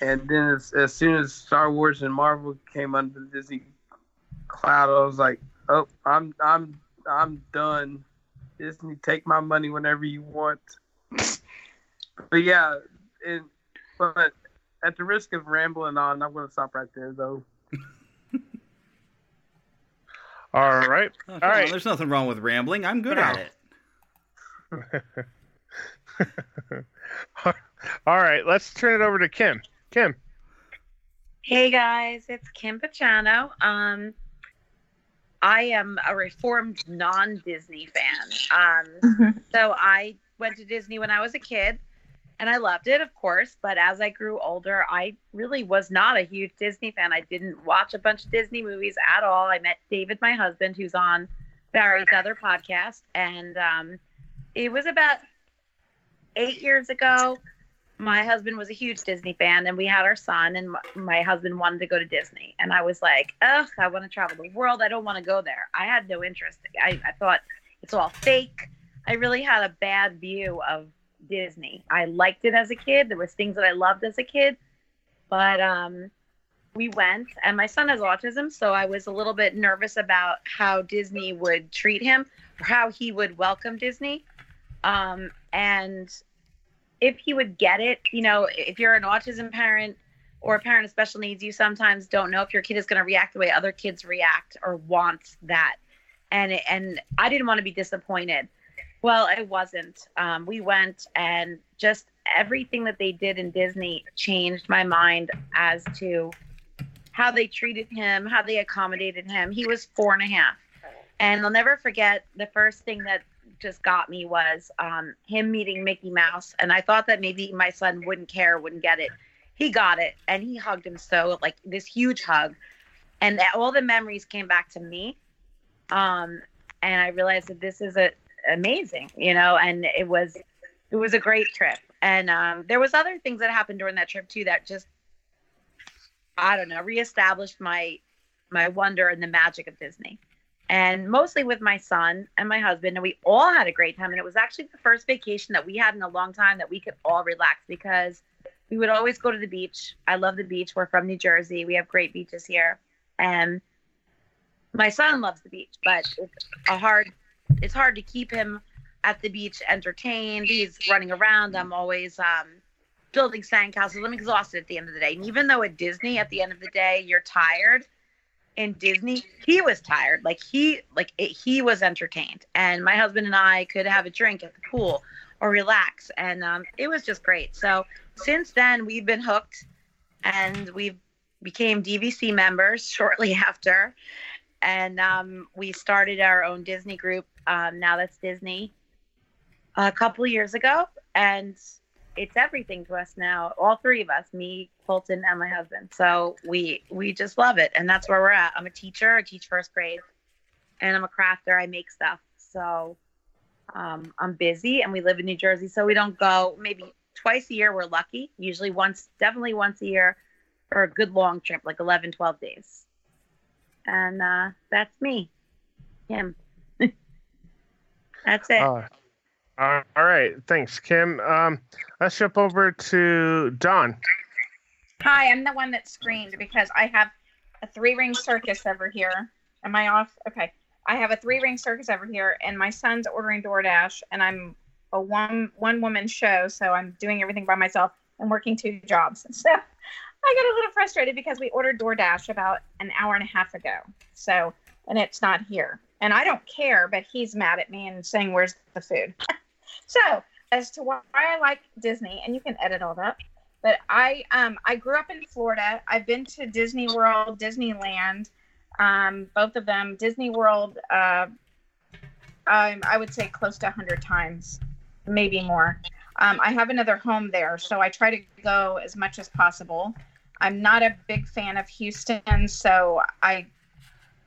and then as, as soon as Star Wars and Marvel came under the Disney cloud, I was like, oh, I'm I'm I'm done. Disney, take my money whenever you want. But yeah, and but at the risk of rambling on, I'm going to stop right there, though. All right. Oh, All come on. There's nothing wrong with rambling. I'm good at it. All right. Let's turn it over to Kim. Kim. Hey guys, it's Kim Pachano. Um, I am a reformed non-Disney fan. Um, so I went to Disney when I was a kid, and I loved it, of course. But as I grew older, I really was not a huge Disney fan. I didn't watch a bunch of Disney movies at all. I met David, my husband, who's on Barry's other podcast, and um, it was about eight years ago. My husband was a huge Disney fan, and we had our son, and my husband wanted to go to Disney. And I was like, ugh, I want to travel the world. I don't want to go there. I had no interest. I, I thought it's all fake. I really had a bad view of Disney. I liked it as a kid. There was things that I loved as a kid, but um, we went, and my son has autism, so I was a little bit nervous about how Disney would treat him, or how he would welcome Disney, um, and if he would get it. You know, if you're an autism parent or a parent of special needs, you sometimes don't know if your kid is going to react the way other kids react or want that, and and I didn't want to be disappointed. Well, it wasn't. Um, we went and just everything that they did in Disney changed my mind as to how they treated him, how they accommodated him. He was four and a half. And I'll never forget the first thing that just got me was um, him meeting Mickey Mouse. And I thought that maybe my son wouldn't care, wouldn't get it. He got it and he hugged him so, like this huge hug. And all the memories came back to me. Um, and I realized that this is a, amazing, you know, and it was it was a great trip. And um, there was other things that happened during that trip too that just I don't know reestablished my my wonder and the magic of Disney. And mostly with my son and my husband, and we all had a great time. And it was actually the first vacation that we had in a long time that we could all relax because we would always go to the beach. I love the beach. We're from New Jersey. We have great beaches here. And my son loves the beach, but it's a hard it's hard to keep him at the beach entertained. He's running around. I'm always um, building sandcastles. I'm exhausted at the end of the day. And even though at Disney, at the end of the day, you're tired. In Disney, he was tired. Like he, like it, he was entertained, and my husband and I could have a drink at the pool or relax, and um, it was just great. So since then, we've been hooked, and we became DVC members shortly after, and um, we started our own Disney group. Um, now that's Disney. A couple years ago, and it's everything to us now. All three of us, me, Colton, and my husband. So we we just love it, and that's where we're at. I'm a teacher. I teach first grade, and I'm a crafter. I make stuff. So um, I'm busy, and we live in New Jersey, so we don't go. Maybe twice a year. We're lucky. Usually once, definitely once a year, for a good long trip, like 11, 12 days and uh, that's me, him. that's it. Uh, Uh, all right, thanks, Kim. Um, let's jump over to Don. Hi, I'm the one that screamed because I have a three ring circus over here. Am I off? Okay. I have a three ring circus over here, and my son's ordering DoorDash, and I'm a one one woman show, so I'm doing everything by myself and working two jobs. So I got a little frustrated because we ordered DoorDash about an hour and a half ago. So and it's not here. And I don't care, but he's mad at me and saying, Where's the food? so as to why I like Disney, and you can edit all that. But I um I grew up in Florida. I've been to Disney World, Disneyland, um, both of them. Disney World, uh, um, I would say close to 100 times, maybe more. Um, I have another home there, so I try to go as much as possible. I'm not a big fan of Houston, so I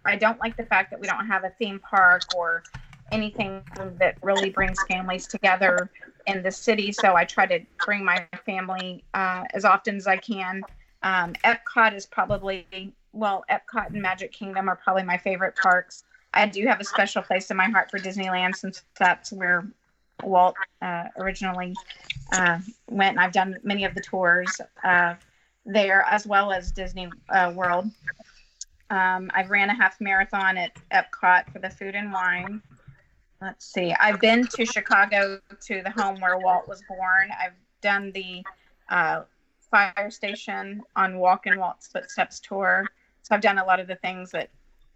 I don't like the fact that we don't have a theme park or anything that really brings families together in the city. So I try to bring my family uh, as often as I can. Um, Epcot is probably well, Epcot and Magic Kingdom are probably my favorite parks. I do have a special place in my heart for Disneyland since that's where Walt uh, originally uh, went, and I've done many of the tours uh, there as well as Disney uh, World. Um, I've ran a half marathon at Epcot for the food and wine. Let's see. I've been to Chicago to the home where Walt was born. I've done the uh, fire station on Walk in Walt's Footsteps tour. So I've done a lot of the things that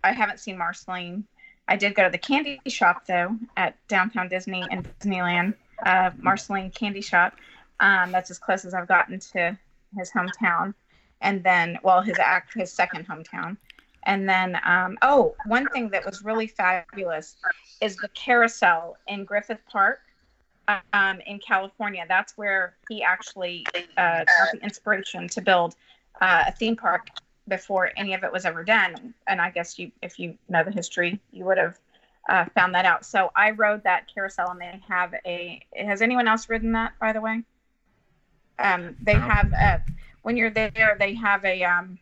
I haven't seen Marceline. I did go to the candy shop though at downtown Disney and Disneyland, uh, Marceline Candy Shop. Um, that's as close as I've gotten to his hometown, and then well, his act his second hometown, and then um, oh, one thing that was really fabulous is the carousel in Griffith Park. Um, in California, that's where he actually uh, got the inspiration to build uh, a theme park before any of it was ever done. And I guess you, if you know the history, you would have uh, found that out. So I rode that carousel, and they have a. Has anyone else ridden that, by the way? Um, they have a, when you're there, they have a um,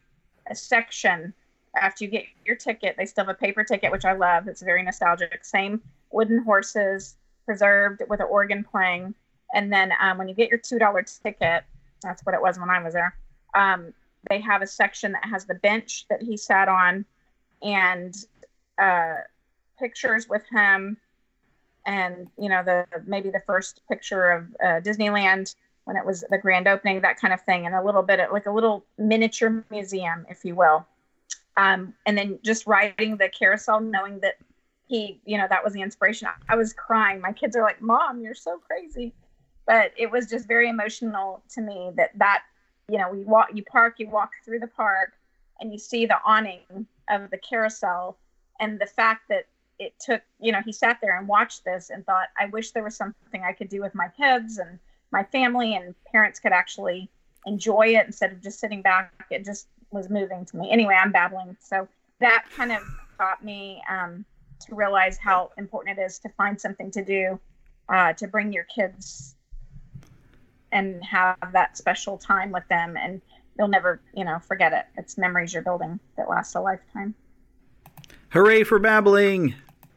a section after you get your ticket. They still have a paper ticket, which I love. It's very nostalgic. Same wooden horses preserved with an organ playing. And then um, when you get your two dollar ticket, that's what it was when I was there. Um, they have a section that has the bench that he sat on and uh, pictures with him and you know the maybe the first picture of uh, disneyland when it was the grand opening that kind of thing and a little bit of like a little miniature museum if you will. Um, and then just riding the carousel knowing that he you know that was the inspiration. I, I was crying. My kids are like mom you're so crazy. But it was just very emotional to me that that you know, you walk, you park, you walk through the park, and you see the awning of the carousel, and the fact that it took, you know, he sat there and watched this and thought, I wish there was something I could do with my kids and my family, and parents could actually enjoy it instead of just sitting back. It just was moving to me. Anyway, I'm babbling, so that kind of taught me um, to realize how important it is to find something to do uh, to bring your kids and have that special time with them. And you'll never you know forget it. It's memories you're building that last a lifetime. Hooray for babbling!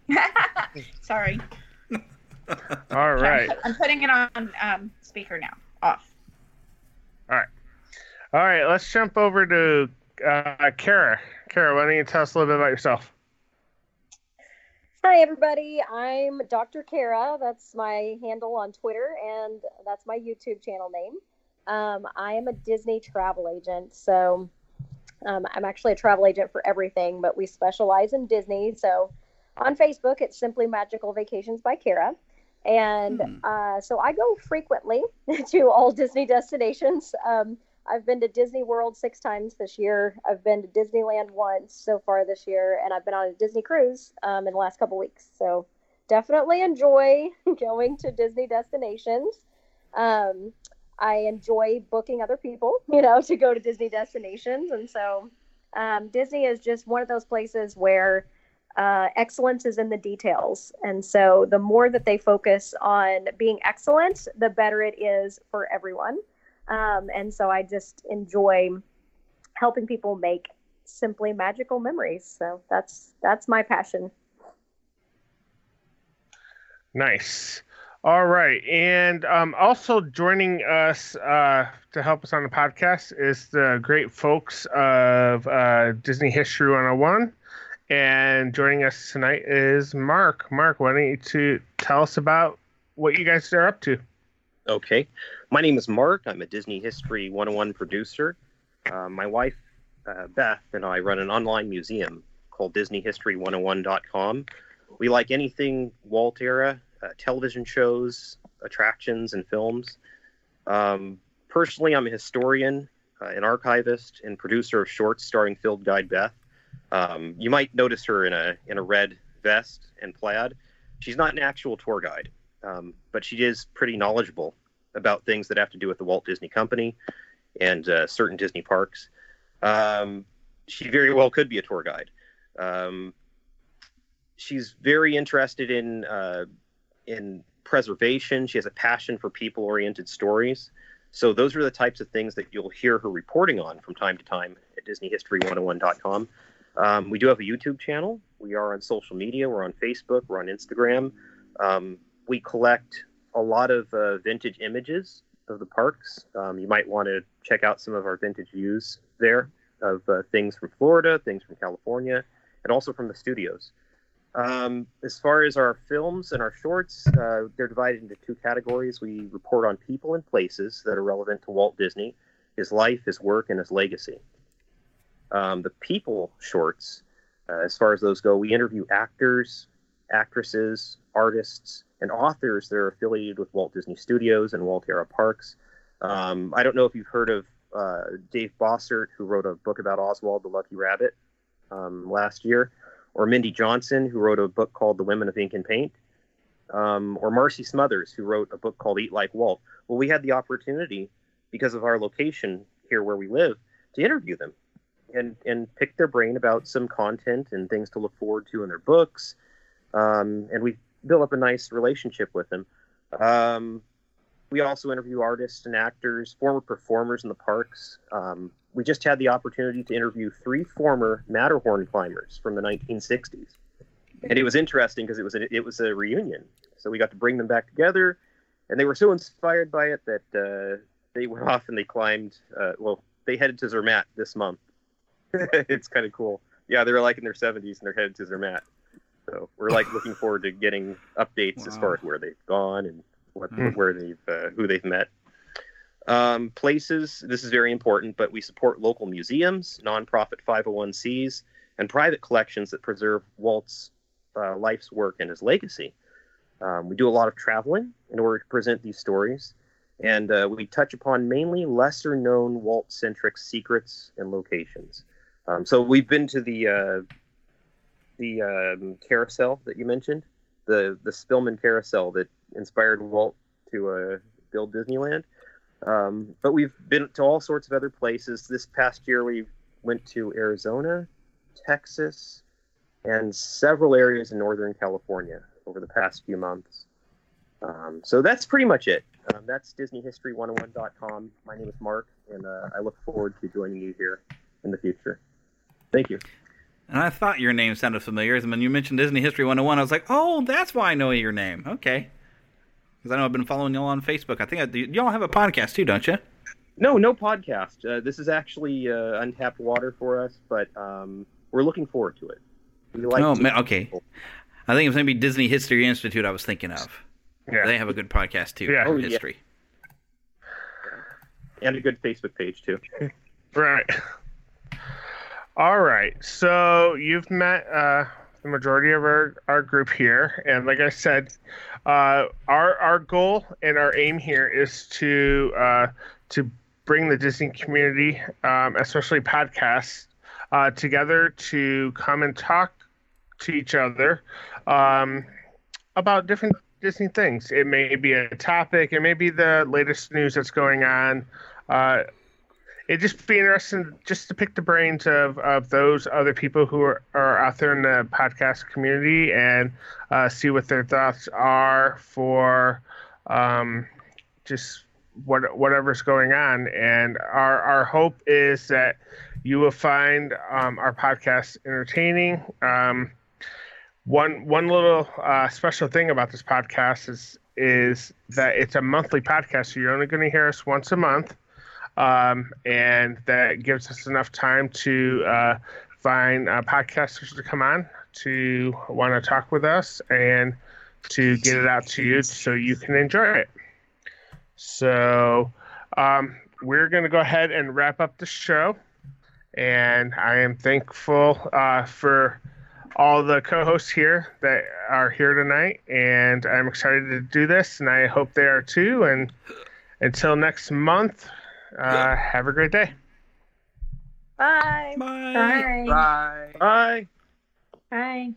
Sorry all right i'm putting it on um, speaker now off all right all right let's jump over to uh, kara kara why don't you tell us a little bit about yourself Hi, everybody. I'm Dr. Kara. That's my handle on Twitter, and that's my YouTube channel name. Um, I am a Disney travel agent. So um, I'm actually a travel agent for everything, but we specialize in Disney. So on Facebook, it's simply Magical Vacations by Kara. And hmm. uh, so I go frequently to all Disney destinations. Um, I've been to Disney World six times this year. I've been to Disneyland once so far this year, and I've been on a Disney cruise um, in the last couple weeks. So definitely enjoy going to Disney destinations. Um, I enjoy booking other people, you know, to go to Disney destinations, and so um, Disney is just one of those places where uh, excellence is in the details. And so the more that they focus on being excellent, the better it is for everyone. Um, and so I just enjoy helping people make simply magical memories. So that's that's my passion. Nice. All right, and um, also joining us uh, to help us on the podcast is the great folks of uh, Disney History 101. And joining us tonight is Mark. Mark, why don't you to tell us about what you guys are up to? Okay. My name is Mark. I'm a Disney History 101 producer. Uh, my wife, uh, Beth, and I run an online museum called DisneyHistory101.com. We like anything Walt era, uh, television shows, attractions, and films. Um, personally, I'm a historian, uh, an archivist, and producer of shorts starring Field Guide Beth. Um, you might notice her in a in a red vest and plaid. She's not an actual tour guide, um, but she is pretty knowledgeable about things that have to do with the Walt Disney Company and uh, certain Disney parks. Um, she very well could be a tour guide. Um, she's very interested in uh, in preservation. She has a passion for people oriented stories. So those are the types of things that you'll hear her reporting on from time to time at DisneyHistory101.com. Um, we do have a YouTube channel. We are on social media. We're on Facebook. We're on Instagram. Um, we collect a lot of uh, vintage images of the parks. Um, you might want to check out some of our vintage views there of uh, things from Florida, things from California, and also from the studios. Um, as far as our films and our shorts, uh, they're divided into two categories. We report on people and places that are relevant to Walt Disney, his life, his work, and his legacy. Um, the people shorts, uh, as far as those go, we interview actors, actresses, artists, and authors that are affiliated with Walt Disney Studios and Walt era parks. Um, I don't know if you've heard of uh, Dave Bossert, who wrote a book about Oswald the Lucky Rabbit um, last year or Mindy Johnson, who wrote a book called The Women of Ink and Paint, um, or Marcy Smothers, who wrote a book called Eat Like Walt. Well, we had the opportunity, because of our location here where we live, to interview them and, and pick their brain about some content and things to look forward to in their books. Um, and we build up a nice relationship with them. Um, we also interview artists and actors, former performers in the parks. Um, we just had the opportunity to interview three former Matterhorn climbers from the 1960s, and it was interesting because it was a, it was a reunion. So we got to bring them back together, and they were so inspired by it that uh, they went off and they climbed. Uh, well, they headed to Zermatt this month. it's kind of cool. Yeah, they were like in their 70s and they're headed to Zermatt. So we're like looking forward to getting updates wow. as far as where they've gone and what mm. where they've uh, who they've met. Um, places, this is very important, but we support local museums, nonprofit 501cs, and private collections that preserve Walt's uh, life's work and his legacy. Um, we do a lot of traveling in order to present these stories, and uh, we touch upon mainly lesser known Walt centric secrets and locations. Um, so we've been to the uh, the um, carousel that you mentioned, the the Spillman carousel that inspired Walt to uh, build Disneyland. Um, but we've been to all sorts of other places. This past year, we went to Arizona, Texas, and several areas in Northern California over the past few months. Um, so that's pretty much it. Um, that's DisneyHistory101.com. My name is Mark, and uh, I look forward to joining you here in the future. Thank you. And I thought your name sounded familiar. And when you mentioned Disney History 101, I was like, oh, that's why I know your name. Okay. Because I know I've been following y'all on Facebook. I think I, y'all have a podcast too, don't you? No, no podcast. Uh, this is actually uh, untapped water for us, but um, we're looking forward to it. We like oh, man, okay. People. I think it was maybe Disney History Institute I was thinking of. Yeah. They have a good podcast too. Yeah. Oh, history. Yeah. And a good Facebook page too. right. All right. So you've met uh, the majority of our, our group here. And like I said, uh, our our goal and our aim here is to uh, to bring the Disney community, um, especially podcasts, uh, together to come and talk to each other um, about different Disney things. It may be a topic, it may be the latest news that's going on. It'd just be interesting just to pick the brains of, of those other people who are, are out there in the podcast community and uh, see what their thoughts are for um, just what whatever's going on. And our our hope is that you will find um, our podcast entertaining. Um, one one little uh, special thing about this podcast is is that it's a monthly podcast, so you're only going to hear us once a month, um, and that gives us enough time to uh, find uh, podcasters to come on to want to talk with us and to get it out to you so you can enjoy it. So um, we're going to go ahead and wrap up the show. And I am thankful uh, for all the co-hosts here that are here tonight, and I'm excited to do this, and I hope they are too. And until next month, uh, have a great day. Bye. Bye. Bye. Bye. Bye.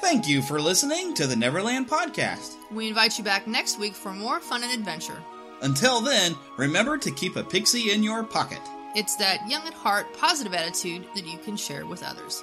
Thank you for listening to the Neverland Podcast. We invite you back next week for more fun and adventure. Until then, remember to keep a pixie in your pocket. It's that young at heart, positive attitude that you can share with others.